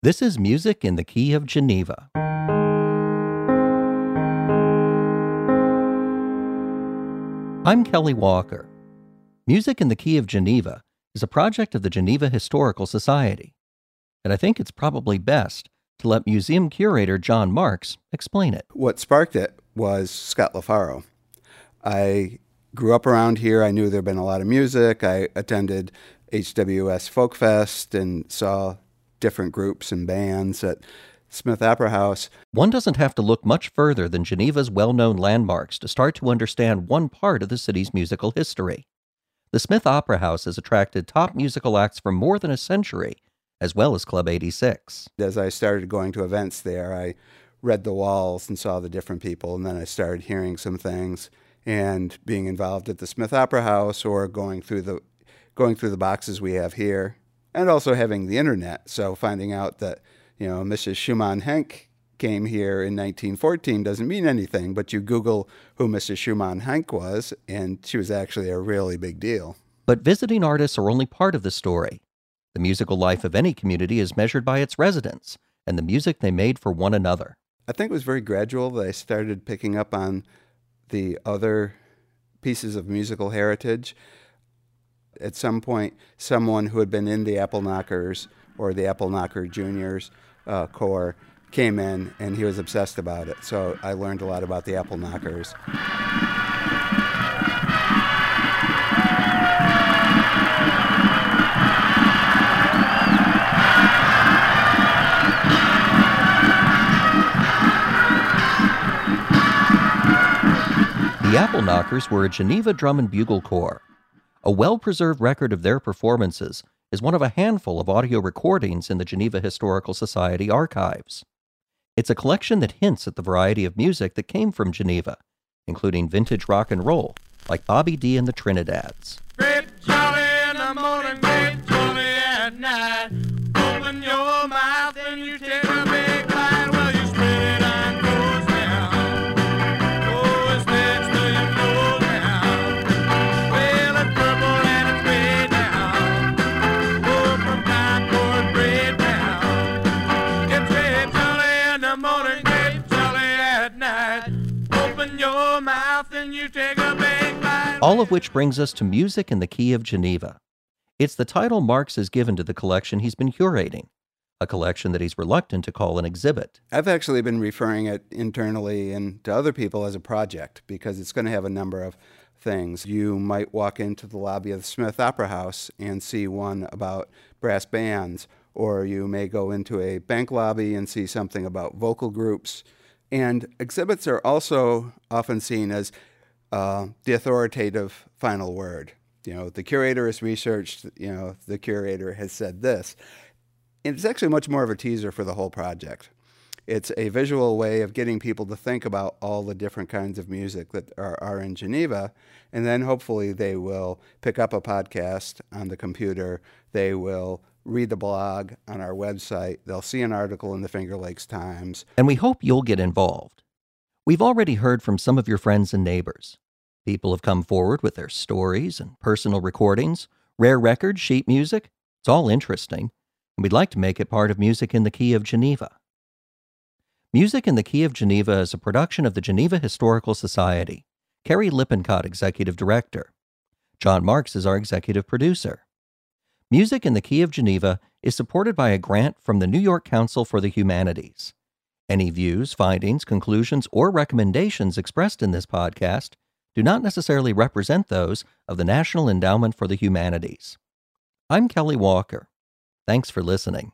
This is Music in the Key of Geneva. I'm Kelly Walker. Music in the Key of Geneva is a project of the Geneva Historical Society, and I think it's probably best to let museum curator John Marks explain it. What sparked it was Scott LaFaro. I grew up around here. I knew there had been a lot of music. I attended HWS Folk Fest and saw different groups and bands at Smith Opera House. One doesn't have to look much further than Geneva's well known landmarks to start to understand one part of the city's musical history. The Smith Opera House has attracted top musical acts for more than a century, as well as Club 86. As I started going to events there, I read the walls and saw the different people, and then I started hearing some things and being involved at the Smith Opera House or going through the going through the boxes we have here, and also having the internet. So finding out that you know Mrs. Schumann Heink came here in 1914 doesn't mean anything, but you Google who Mrs. Schumann Heink was, and she was actually a really big deal. But visiting artists are only part of the story. The musical life of any community is measured by its residents and the music they made for one another. I think it was very gradual that I started picking up on the other pieces of musical heritage. At some point, someone who had been in the Apple Knockers or the Apple Knocker Juniors uh, Corps came in and he was obsessed about it. So I learned a lot about the Apple Knockers. The Apple Knockers were a Geneva drum and bugle corps. A well preserved record of their performances is one of a handful of audio recordings in the Geneva Historical Society archives. It's a collection that hints at the variety of music that came from Geneva, including vintage rock and roll, like Bobby D and the Trinidads. The morning, great jolly at night. Open your mouth and you take a big bite. All of which brings us to Music in the Key of Geneva. It's the title Marks has given to the collection he's been curating, a collection that he's reluctant to call an exhibit. I've actually been referring it internally and to other people as a project because it's going to have a number of things. You might walk into the lobby of the Smith Opera House and see one about brass bands, or you may go into a bank lobby and see something about vocal groups. And exhibits are also often seen as uh, the authoritative final word. You know, the curator has researched, you know, the curator has said this. And it's actually much more of a teaser for the whole project. It's a visual way of getting people to think about all the different kinds of music that are, are in Geneva. And then hopefully they will pick up a podcast on the computer. They will read the blog on our website. They'll see an article in the Finger Lakes Times. And we hope you'll get involved. We've already heard from some of your friends and neighbors. People have come forward with their stories and personal recordings, rare records, sheet music. It's all interesting, and we'd like to make it part of Music in the Key of Geneva. Music in the Key of Geneva is a production of the Geneva Historical Society. Carrie Lippincott, Executive Director. John Marks is our Executive Producer. Music in the Key of Geneva is supported by a grant from the New York Council for the Humanities. Any views, findings, conclusions, or recommendations expressed in this podcast do not necessarily represent those of the National Endowment for the Humanities. I'm Kelly Walker. Thanks for listening.